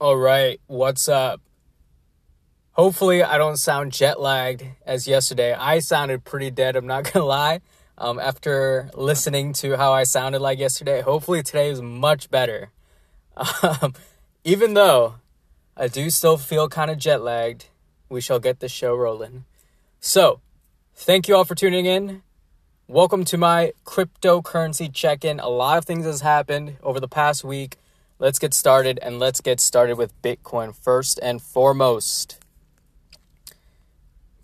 All right, what's up? Hopefully, I don't sound jet lagged as yesterday. I sounded pretty dead, I'm not gonna lie. Um, after listening to how I sounded like yesterday, hopefully today is much better. Um, even though I do still feel kind of jet lagged, we shall get the show rolling. So, thank you all for tuning in. Welcome to my cryptocurrency check in. A lot of things has happened over the past week let's get started and let's get started with Bitcoin first and foremost.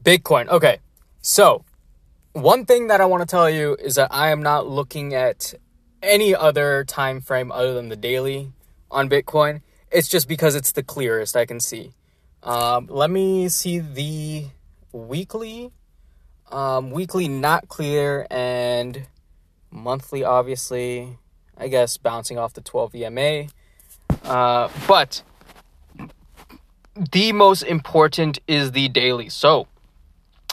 Bitcoin. Okay. So, one thing that I want to tell you is that I am not looking at any other time frame other than the daily on Bitcoin. It's just because it's the clearest I can see. Um, let me see the weekly. Um, weekly not clear and monthly obviously I guess bouncing off the 12 EMA. Uh, but the most important is the daily. So,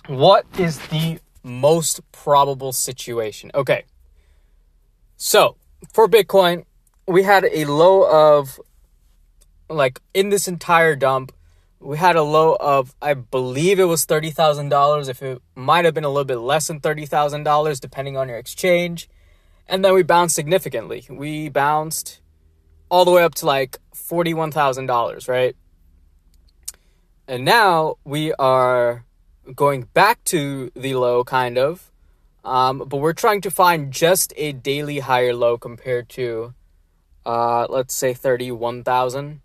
what is the most probable situation? Okay. So, for Bitcoin, we had a low of, like, in this entire dump, we had a low of, I believe it was $30,000. If it might have been a little bit less than $30,000, depending on your exchange. And then we bounced significantly. We bounced all the way up to like $41,000, right? And now we are going back to the low, kind of. Um, but we're trying to find just a daily higher low compared to, uh, let's say, 31,000.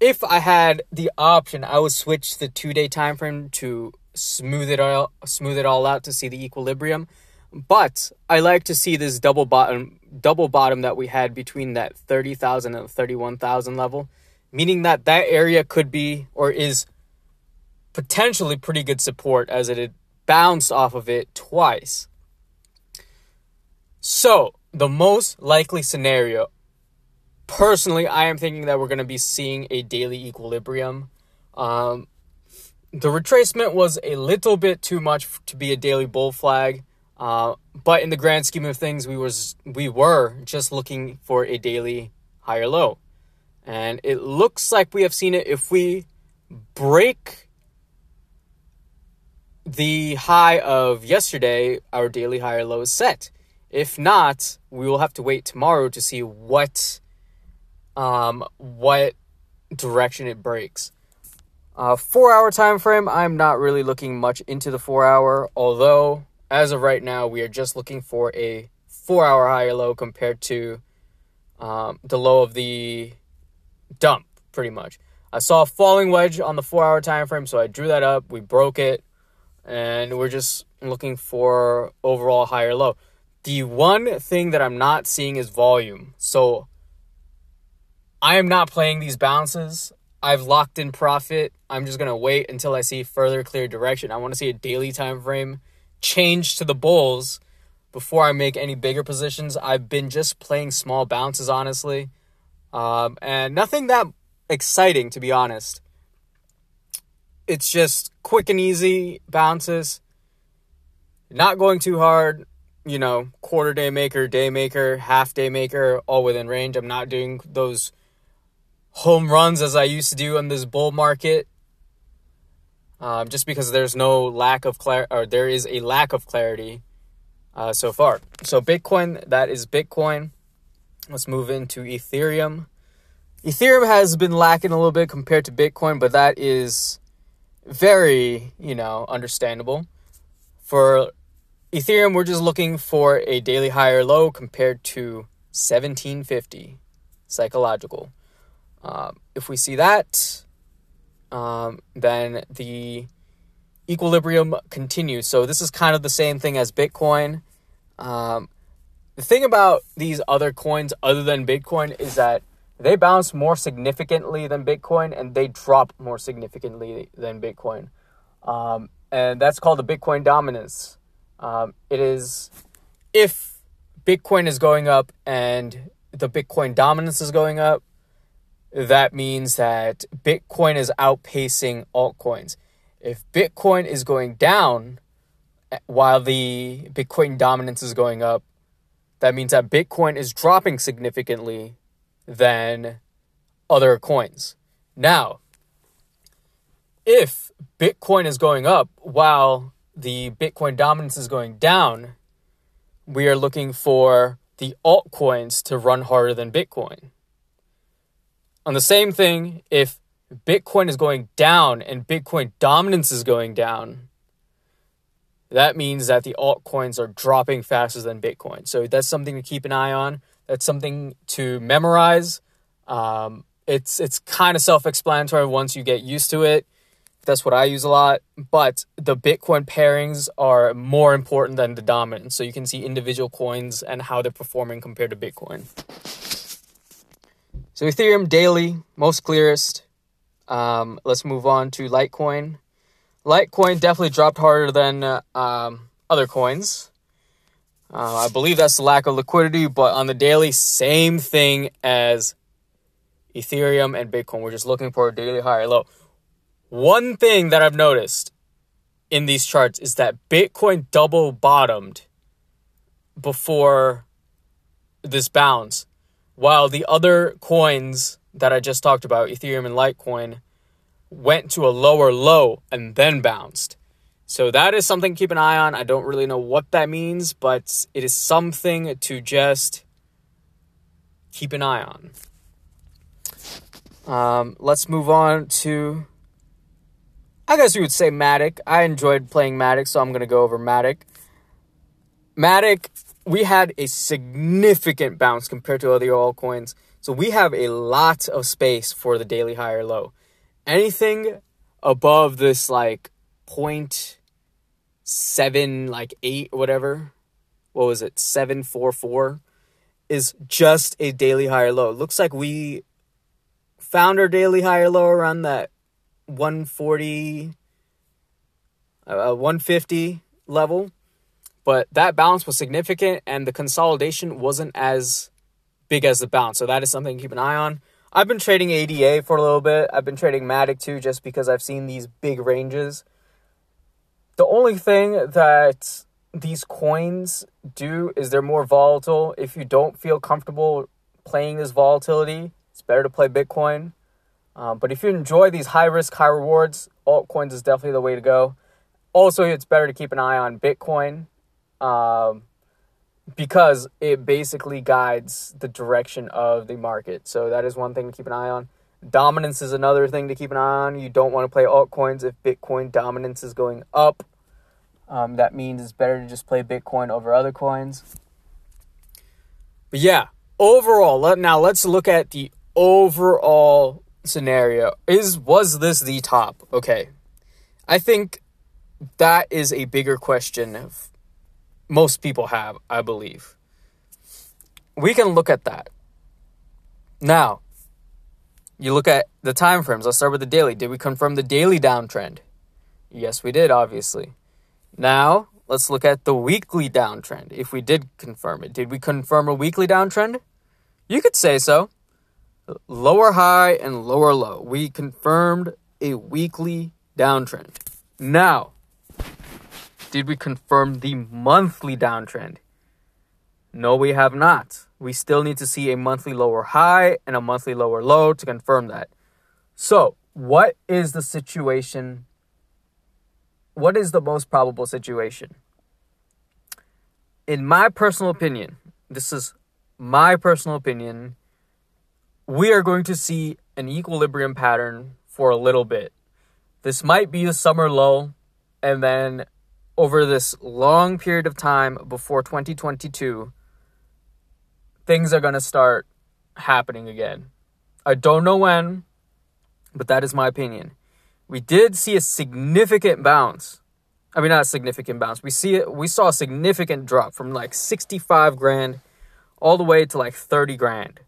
If I had the option, I would switch the two day time frame to smooth it all smooth it all out to see the equilibrium. But I like to see this double bottom double bottom that we had between that 30,000 and 31,000 level, meaning that that area could be or is potentially pretty good support as it had bounced off of it twice. So, the most likely scenario personally I am thinking that we're going to be seeing a daily equilibrium. Um, the retracement was a little bit too much to be a daily bull flag. Uh, but in the grand scheme of things, we was we were just looking for a daily higher low, and it looks like we have seen it. If we break the high of yesterday, our daily higher low is set. If not, we will have to wait tomorrow to see what um what direction it breaks. Uh, four hour time frame. I'm not really looking much into the four hour, although as of right now, we are just looking for a four hour higher low compared to um, the low of the dump, pretty much. I saw a falling wedge on the four hour time frame, so I drew that up. We broke it, and we're just looking for overall higher low. The one thing that I'm not seeing is volume. So I am not playing these bounces. I've locked in profit. I'm just gonna wait until I see further clear direction. I want to see a daily time frame change to the Bulls before I make any bigger positions. I've been just playing small bounces, honestly, um, and nothing that exciting, to be honest. It's just quick and easy bounces, not going too hard. You know, quarter day maker, day maker, half day maker, all within range. I'm not doing those home runs as I used to do in this bull market um, just because there's no lack of clarity, or there is a lack of clarity uh, so far. So Bitcoin, that is Bitcoin. Let's move into Ethereum. Ethereum has been lacking a little bit compared to Bitcoin, but that is very, you know, understandable. For Ethereum, we're just looking for a daily higher low compared to 1750 psychological. Um, if we see that, um, then the equilibrium continues. So this is kind of the same thing as Bitcoin. Um, the thing about these other coins, other than Bitcoin, is that they bounce more significantly than Bitcoin and they drop more significantly than Bitcoin. Um, and that's called the Bitcoin dominance. Um, it is if Bitcoin is going up and the Bitcoin dominance is going up, that means that Bitcoin is outpacing altcoins. If Bitcoin is going down eh, while the Bitcoin dominance is going up, that means that Bitcoin is dropping significantly than other coins. Now, if Bitcoin is going up while the Bitcoin dominance is going down, we are looking for the altcoins to run harder than Bitcoin. On the same thing, if Bitcoin is going down and Bitcoin dominance is going down, that means that the altcoins are dropping faster than Bitcoin. So that's something to keep an eye on. That's something to memorize. Um, it's it's kind of self-explanatory once you get used to it. That's what I use a lot. But the Bitcoin pairings are more important than the dominance. So you can see individual coins and how they're performing compared to Bitcoin. So Ethereum daily, most clearest. Um, let's move on to Litecoin. Litecoin definitely dropped harder than uh, um, other coins. Uh, I believe that's the lack of liquidity, but on the daily, same thing as Ethereum and Bitcoin. We're just looking for a daily higher low. One thing that I've noticed in these charts is that Bitcoin double bottomed before this bounce, while the other coins that I just talked about, Ethereum and Litecoin, went to a lower low and then bounced. So that is something to keep an eye on. I don't really know what that means, but it is something to just keep an eye on. Um, let's move on to, I guess you would say Matic. I enjoyed playing Matic, so I'm going to go over Matic. Matic, we had a significant bounce compared to other altcoins. So we have a lot of space for the daily higher low anything above this like point seven, like eight, whatever. What was it? Seven four four is just a daily higher low. looks like we found our daily higher low around that 140 uh, 150 level but that bounce was significant and the consolidation wasn't as big as the bounce so that is something to keep an eye on I've been trading ADA for a little bit. I've been trading Matic too, just because I've seen these big ranges. The only thing that these coins do is they're more volatile. If you don't feel comfortable playing this volatility, it's better to play Bitcoin. Um, but if you enjoy these high risk, high rewards, altcoins is definitely the way to go. Also, it's better to keep an eye on Bitcoin. Um, because it basically guides the direction of the market. So that is one thing to keep an eye on. Dominance is another thing to keep an eye on. You don't want to play altcoins if Bitcoin dominance is going up. Um, that means it's better to just play Bitcoin over other coins. But yeah, overall, let, now let's look at the overall scenario. Is was this the top? Okay, I think that is a bigger question most people have, I believe. We can look at that. Now, you look at the time frames. Let's start with the daily. Did we confirm the daily downtrend? Yes, we did, obviously. Now, let's look at the weekly downtrend. If we did confirm it, did we confirm a weekly downtrend? You could say so. Lower high and lower low. We confirmed a weekly downtrend. Now, did we confirm the monthly downtrend? No, we have not. We still need to see a monthly lower high and a monthly lower low to confirm that. So, what is the situation? What is the most probable situation? In my personal opinion, this is my personal opinion, we are going to see an equilibrium pattern for a little bit. This might be a summer low, and then over this long period of time before 2022, things are going to start happening again. I don't know when, but that is my opinion. We did see a significant bounce. I mean, not a significant bounce. We see it. We saw a significant drop from like 65 grand all the way to like 30 grand.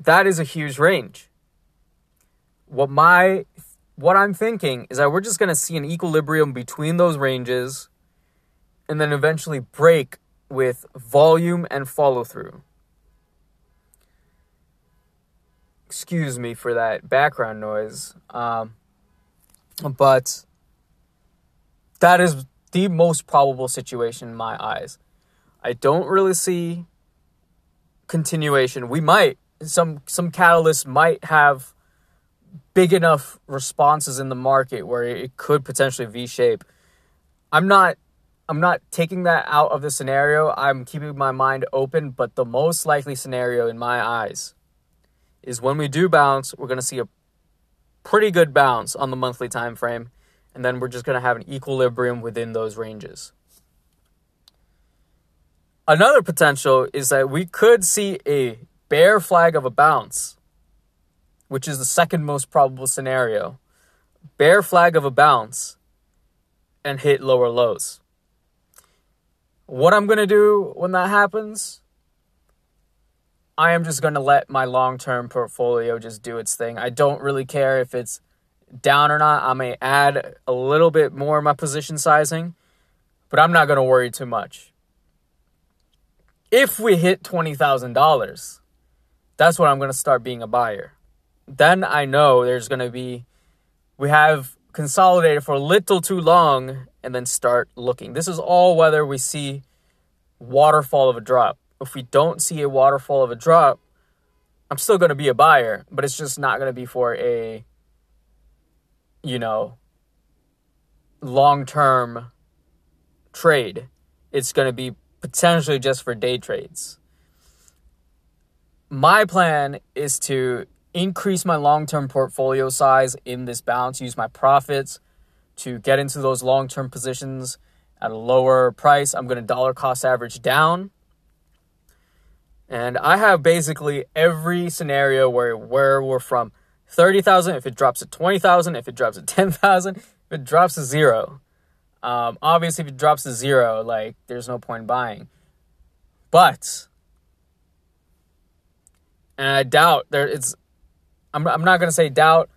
That is a huge range. What my what I'm thinking is that we're just going to see an equilibrium between those ranges and then eventually break with volume and follow through. Excuse me for that background noise. Um, but that is the most probable situation in my eyes. I don't really see continuation. We might some some catalysts might have big enough responses in the market where it could potentially V-shape. I'm not I'm not taking that out of the scenario. I'm keeping my mind open, but the most likely scenario in my eyes is when we do bounce, we're going to see a pretty good bounce on the monthly time frame, and then we're just going to have an equilibrium within those ranges. Another potential is that we could see a bear flag of a bounce, which is the second most probable scenario. Bear flag of a bounce and hit lower lows. What I'm going to do when that happens, I am just going to let my long term portfolio just do its thing. I don't really care if it's down or not. I may add a little bit more my position sizing, but I'm not going to worry too much. If we hit $20,000, that's when I'm going to start being a buyer. Then I know there's going to be, we have consolidated for a little too long and then start looking. This is all whether we see waterfall of a drop. If we don't see a waterfall of a drop, I'm still going to be a buyer, but it's just not going to be for a you know long-term trade. It's going to be potentially just for day trades. My plan is to increase my long-term portfolio size in this bounce, use my profits to get into those long term positions at a lower price. I'm going to dollar cost average down. And I have basically every scenario where where we're from 30,000 if it drops to 20,000, if it drops to 10,000, if it drops to 0. Um, obviously if it drops to 0, like there's no point in buying. But and I doubt there it's I'm I'm not going to say doubt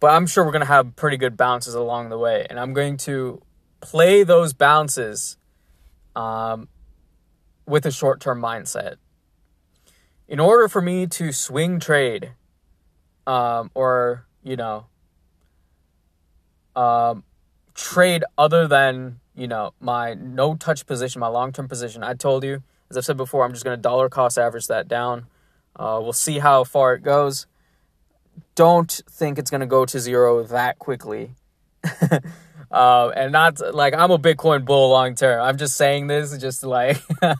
but I'm sure we're going to have pretty good bounces along the way. And I'm going to play those bounces um, with a short term mindset. In order for me to swing trade, um, or, you know, um, trade other than, you know, my no touch position, my long term position, I told you, as I've said before, I'm just going to dollar cost average that down. Uh, we'll see how far it goes don't think it's going to go to zero that quickly. uh, and not like I'm a Bitcoin bull long term. I'm just saying this just like uh,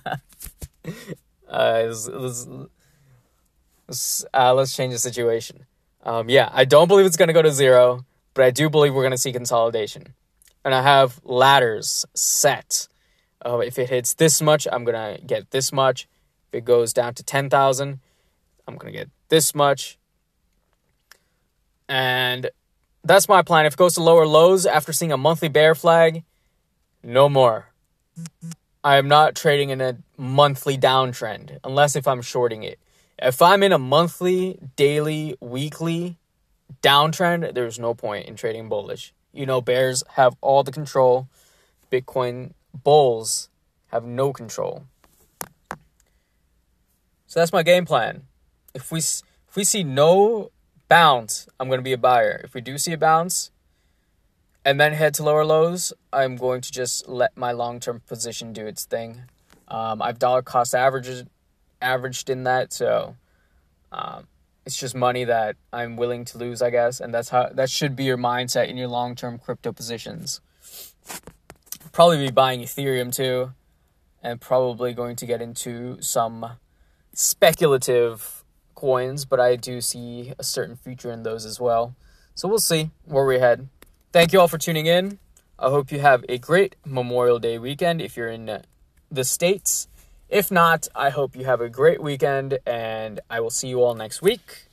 let's, let's, uh, let's change the situation. Um, yeah, I don't believe it's going to go to zero, but I do believe we're going to see consolidation. And I have ladders set. Uh, if it hits this much, I'm going to get this much. If it goes down to 10,000, I'm going to get this much. And that's my plan. If it goes to lower lows after seeing a monthly bear flag, no more. I am not trading in a monthly downtrend unless if I'm shorting it. If I'm in a monthly, daily, weekly downtrend, there's no point in trading bullish. You know, bears have all the control. Bitcoin bulls have no control. So that's my game plan. If we if we see no bounce, I'm going to be a buyer. If we do see a bounce and then head to lower lows, I'm going to just let my long term position do its thing. Um, I've dollar cost averaged averaged in that, so um, it's just money that I'm willing to lose, I guess, and that's how that should be your mindset in your long term crypto positions. Probably be buying Ethereum too, and probably going to get into some speculative coins, but I do see a certain future in those as well. So we'll see where we head. Thank you all for tuning in. I hope you have a great Memorial Day weekend if you're in uh, the States. If not, I hope you have a great weekend and I will see you all next week.